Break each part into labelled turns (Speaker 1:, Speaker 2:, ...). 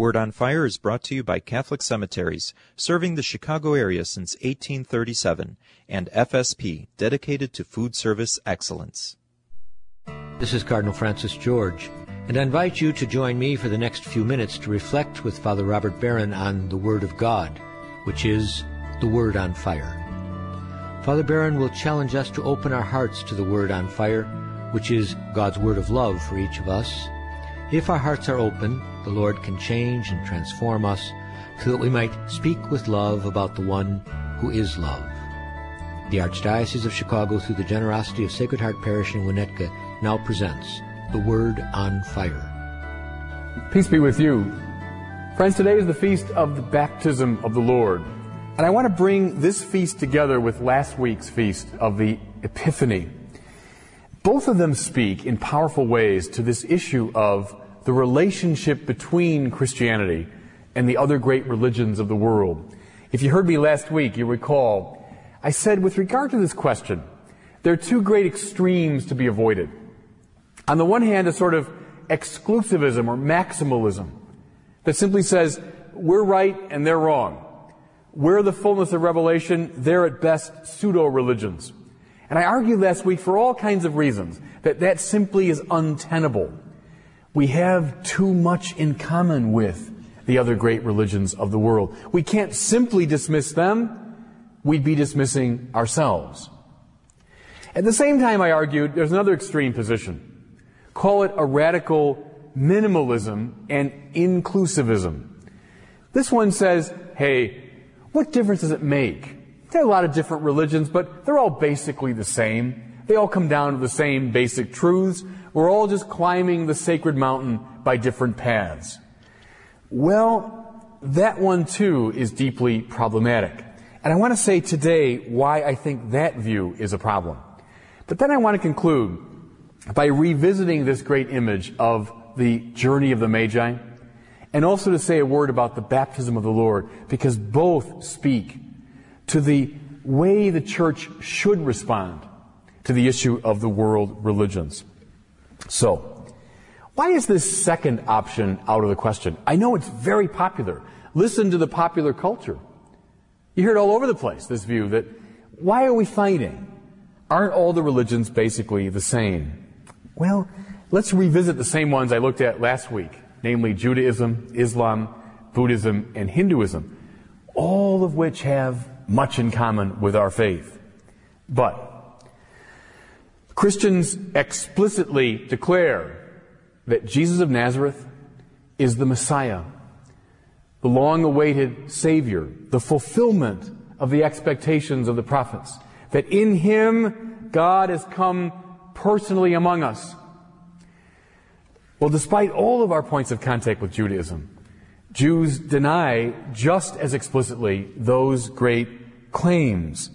Speaker 1: Word on Fire is brought to you by Catholic Cemeteries, serving the Chicago area since 1837, and FSP, dedicated to food service excellence.
Speaker 2: This is Cardinal Francis George, and I invite you to join me for the next few minutes to reflect with Father Robert Barron on the Word of God, which is the Word on Fire. Father Barron will challenge us to open our hearts to the Word on Fire, which is God's Word of love for each of us. If our hearts are open, the Lord can change and transform us so that we might speak with love about the one who is love. The Archdiocese of Chicago, through the generosity of Sacred Heart Parish in Winnetka, now presents The Word on Fire.
Speaker 3: Peace be with you. Friends, today is the feast of the baptism of the Lord. And I want to bring this feast together with last week's feast of the Epiphany. Both of them speak in powerful ways to this issue of the relationship between Christianity and the other great religions of the world. If you heard me last week, you recall, I said with regard to this question, there are two great extremes to be avoided. On the one hand, a sort of exclusivism or maximalism that simply says, we're right and they're wrong. We're the fullness of revelation, they're at best pseudo religions. And I argued last week for all kinds of reasons that that simply is untenable we have too much in common with the other great religions of the world. We can't simply dismiss them. We'd be dismissing ourselves. At the same time, I argued there's another extreme position. Call it a radical minimalism and inclusivism. This one says, hey, what difference does it make? There are a lot of different religions, but they're all basically the same. They all come down to the same basic truths. We're all just climbing the sacred mountain by different paths. Well, that one too is deeply problematic. And I want to say today why I think that view is a problem. But then I want to conclude by revisiting this great image of the journey of the Magi and also to say a word about the baptism of the Lord because both speak to the way the church should respond to the issue of the world religions. So, why is this second option out of the question? I know it's very popular. Listen to the popular culture. You hear it all over the place, this view that why are we fighting? Aren't all the religions basically the same? Well, let's revisit the same ones I looked at last week, namely Judaism, Islam, Buddhism, and Hinduism, all of which have much in common with our faith. But Christians explicitly declare that Jesus of Nazareth is the Messiah, the long awaited Savior, the fulfillment of the expectations of the prophets, that in Him God has come personally among us. Well, despite all of our points of contact with Judaism, Jews deny just as explicitly those great claims.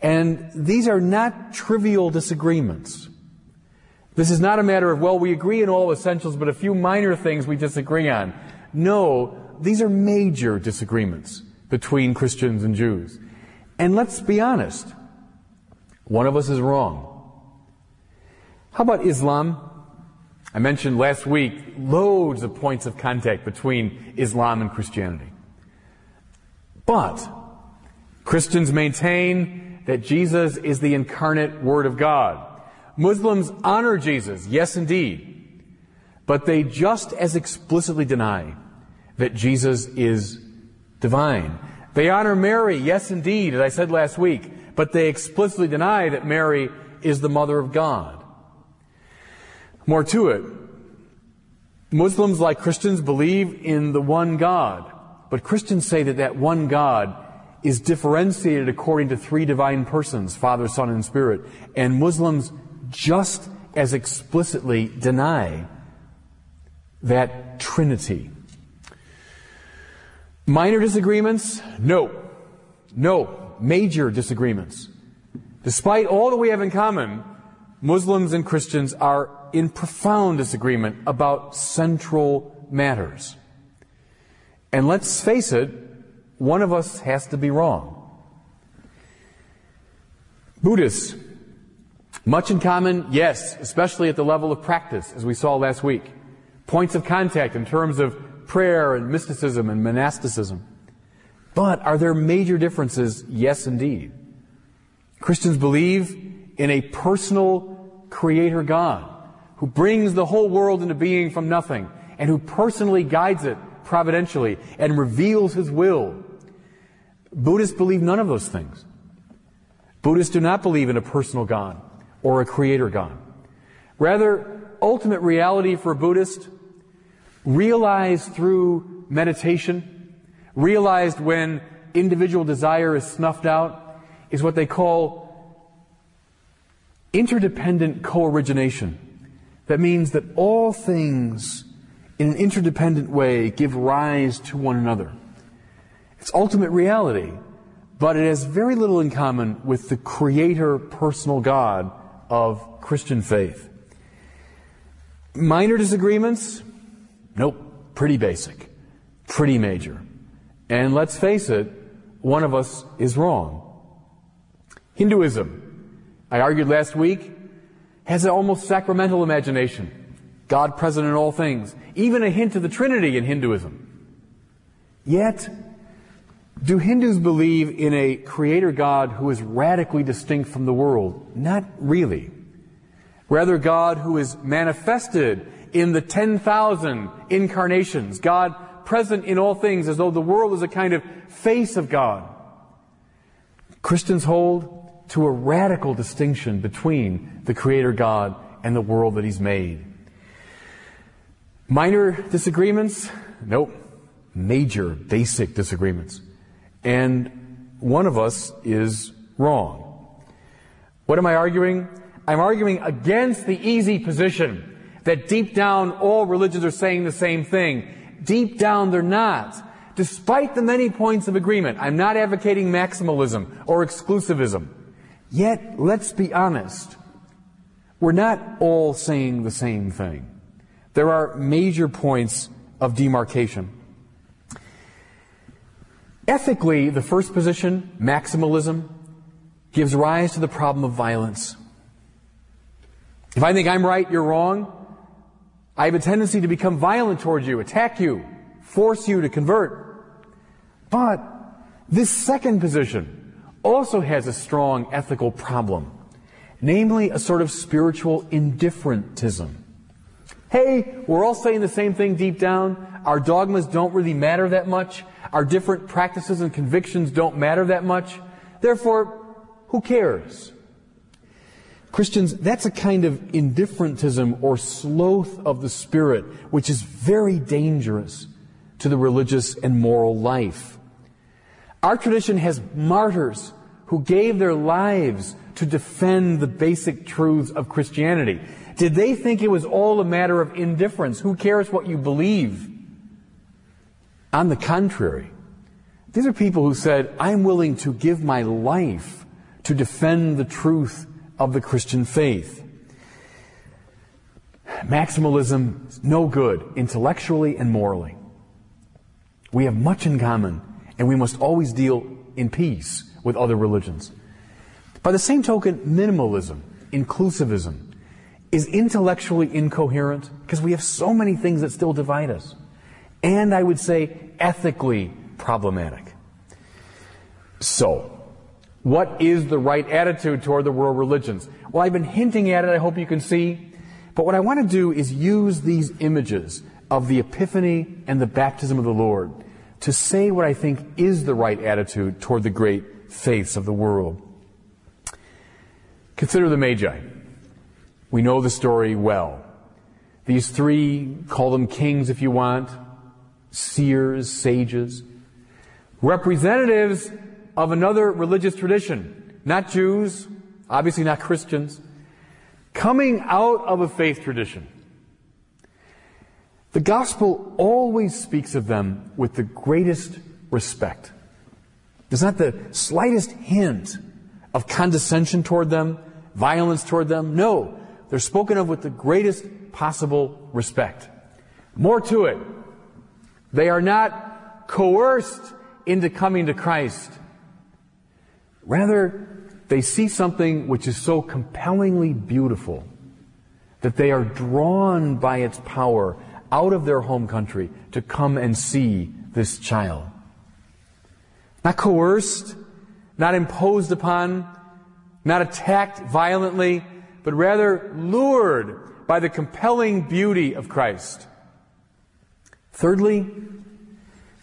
Speaker 3: And these are not trivial disagreements. This is not a matter of, well, we agree in all essentials, but a few minor things we disagree on. No, these are major disagreements between Christians and Jews. And let's be honest, one of us is wrong. How about Islam? I mentioned last week loads of points of contact between Islam and Christianity. But Christians maintain that Jesus is the incarnate Word of God. Muslims honor Jesus, yes indeed, but they just as explicitly deny that Jesus is divine. They honor Mary, yes indeed, as I said last week, but they explicitly deny that Mary is the mother of God. More to it, Muslims, like Christians, believe in the one God, but Christians say that that one God is differentiated according to three divine persons, Father, Son, and Spirit. And Muslims just as explicitly deny that Trinity. Minor disagreements? No. No. Major disagreements. Despite all that we have in common, Muslims and Christians are in profound disagreement about central matters. And let's face it, one of us has to be wrong. Buddhists, much in common, yes, especially at the level of practice, as we saw last week. Points of contact in terms of prayer and mysticism and monasticism. But are there major differences? Yes, indeed. Christians believe in a personal creator God who brings the whole world into being from nothing and who personally guides it providentially and reveals his will. Buddhists believe none of those things. Buddhists do not believe in a personal God or a creator God. Rather, ultimate reality for a Buddhist, realized through meditation, realized when individual desire is snuffed out, is what they call interdependent co-origination. That means that all things in an interdependent way give rise to one another. It's ultimate reality, but it has very little in common with the creator personal God of Christian faith. Minor disagreements? Nope. Pretty basic. Pretty major. And let's face it, one of us is wrong. Hinduism. I argued last week, has an almost sacramental imagination. God present in all things. Even a hint of the Trinity in Hinduism. Yet, do Hindus believe in a creator God who is radically distinct from the world? Not really. Rather, God who is manifested in the 10,000 incarnations. God present in all things as though the world is a kind of face of God. Christians hold to a radical distinction between the Creator God and the world that He's made. Minor disagreements? Nope. Major, basic disagreements. And one of us is wrong. What am I arguing? I'm arguing against the easy position that deep down all religions are saying the same thing. Deep down they're not. Despite the many points of agreement, I'm not advocating maximalism or exclusivism. Yet, let's be honest, we're not all saying the same thing. There are major points of demarcation. Ethically, the first position, maximalism, gives rise to the problem of violence. If I think I'm right, you're wrong, I have a tendency to become violent towards you, attack you, force you to convert. But this second position, also has a strong ethical problem, namely a sort of spiritual indifferentism. Hey, we're all saying the same thing deep down. Our dogmas don't really matter that much. Our different practices and convictions don't matter that much. Therefore, who cares? Christians, that's a kind of indifferentism or sloth of the spirit, which is very dangerous to the religious and moral life. Our tradition has martyrs who gave their lives to defend the basic truths of Christianity. Did they think it was all a matter of indifference? Who cares what you believe? On the contrary, these are people who said, I'm willing to give my life to defend the truth of the Christian faith. Maximalism is no good intellectually and morally. We have much in common and we must always deal in peace with other religions. By the same token, minimalism, inclusivism, is intellectually incoherent because we have so many things that still divide us. And I would say ethically problematic. So, what is the right attitude toward the world religions? Well, I've been hinting at it, I hope you can see. But what I want to do is use these images of the Epiphany and the baptism of the Lord to say what I think is the right attitude toward the great faiths of the world. Consider the Magi. We know the story well. These three, call them kings if you want, seers, sages, representatives of another religious tradition, not Jews, obviously not Christians, coming out of a faith tradition. The gospel always speaks of them with the greatest respect. There's not the slightest hint of condescension toward them, violence toward them. No, they're spoken of with the greatest possible respect. More to it, they are not coerced into coming to Christ. Rather, they see something which is so compellingly beautiful that they are drawn by its power out of their home country to come and see this child. Not coerced, not imposed upon, not attacked violently, but rather lured by the compelling beauty of Christ. Thirdly,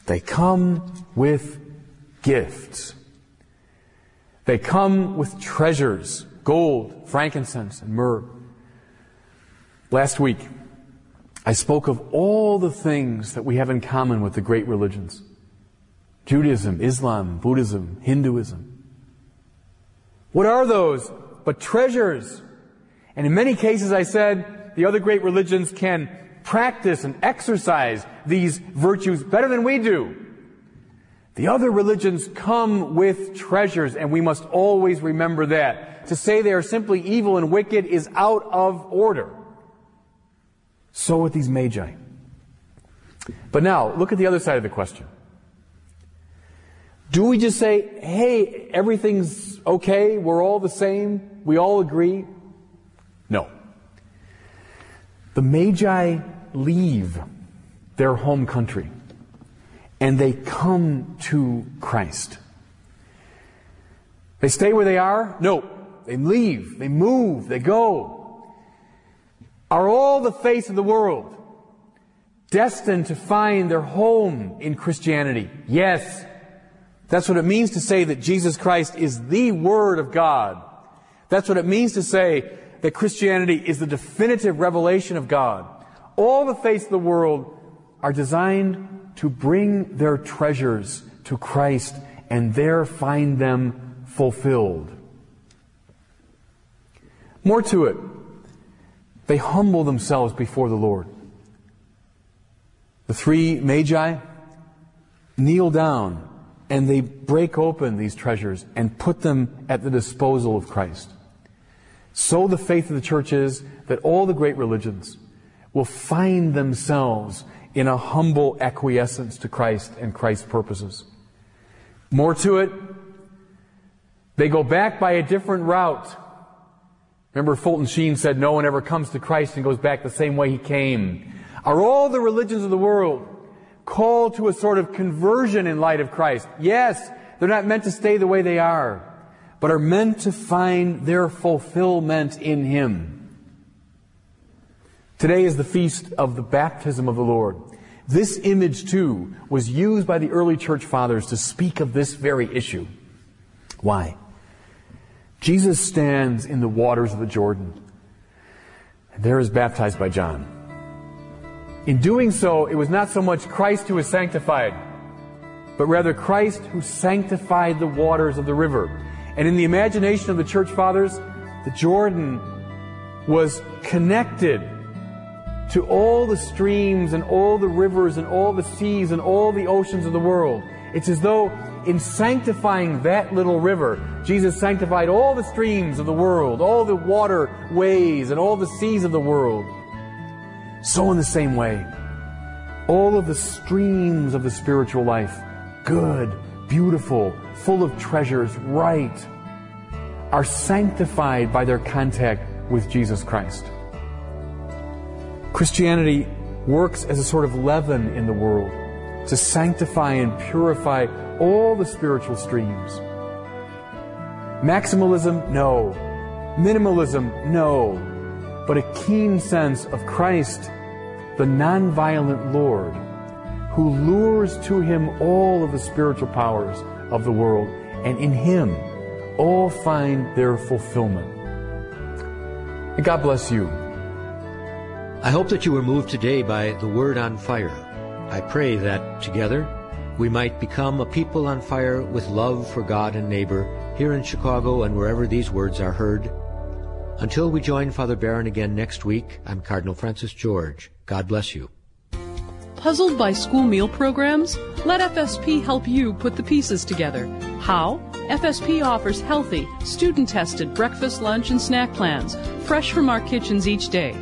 Speaker 3: they come with gifts. They come with treasures, gold, frankincense, and myrrh. Last week, I spoke of all the things that we have in common with the great religions. Judaism, Islam, Buddhism, Hinduism. What are those but treasures? And in many cases I said the other great religions can practice and exercise these virtues better than we do. The other religions come with treasures and we must always remember that. To say they are simply evil and wicked is out of order. So with these magi. But now, look at the other side of the question. Do we just say, hey, everything's okay, we're all the same, we all agree? No. The Magi leave their home country and they come to Christ. They stay where they are? No. They leave, they move, they go. Are all the face of the world destined to find their home in Christianity? Yes. That's what it means to say that Jesus Christ is the Word of God. That's what it means to say that Christianity is the definitive revelation of God. All the faiths of the world are designed to bring their treasures to Christ and there find them fulfilled. More to it, they humble themselves before the Lord. The three magi kneel down and they break open these treasures and put them at the disposal of Christ. So the faith of the church is that all the great religions will find themselves in a humble acquiescence to Christ and Christ's purposes. More to it, they go back by a different route. Remember, Fulton Sheen said, No one ever comes to Christ and goes back the same way he came. Are all the religions of the world called to a sort of conversion in light of Christ. Yes, they're not meant to stay the way they are, but are meant to find their fulfillment in Him. Today is the feast of the baptism of the Lord. This image, too, was used by the early church fathers to speak of this very issue. Why? Jesus stands in the waters of the Jordan, there is baptized by John. In doing so, it was not so much Christ who was sanctified, but rather Christ who sanctified the waters of the river. And in the imagination of the church fathers, the Jordan was connected to all the streams and all the rivers and all the seas and all the oceans of the world. It's as though in sanctifying that little river, Jesus sanctified all the streams of the world, all the waterways and all the seas of the world. So, in the same way, all of the streams of the spiritual life, good, beautiful, full of treasures, right, are sanctified by their contact with Jesus Christ. Christianity works as a sort of leaven in the world to sanctify and purify all the spiritual streams. Maximalism, no. Minimalism, no. But a keen sense of Christ the nonviolent Lord who lures to him all of the spiritual powers of the world, and in him all find their fulfillment. And God bless you.
Speaker 2: I hope that you were moved today by the Word on Fire. I pray that together we might become a people on fire with love for God and neighbor here in Chicago and wherever these words are heard. Until we join Father Barron again next week, I'm Cardinal Francis George. God bless you.
Speaker 4: Puzzled by school meal programs? Let FSP help you put the pieces together. How? FSP offers healthy, student tested breakfast, lunch, and snack plans, fresh from our kitchens each day.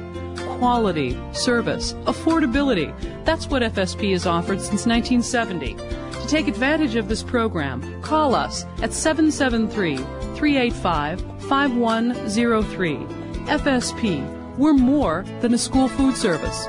Speaker 4: Quality, service, affordability. That's what FSP has offered since 1970. To take advantage of this program, call us at 773 385 5103. FSP. We're more than a school food service.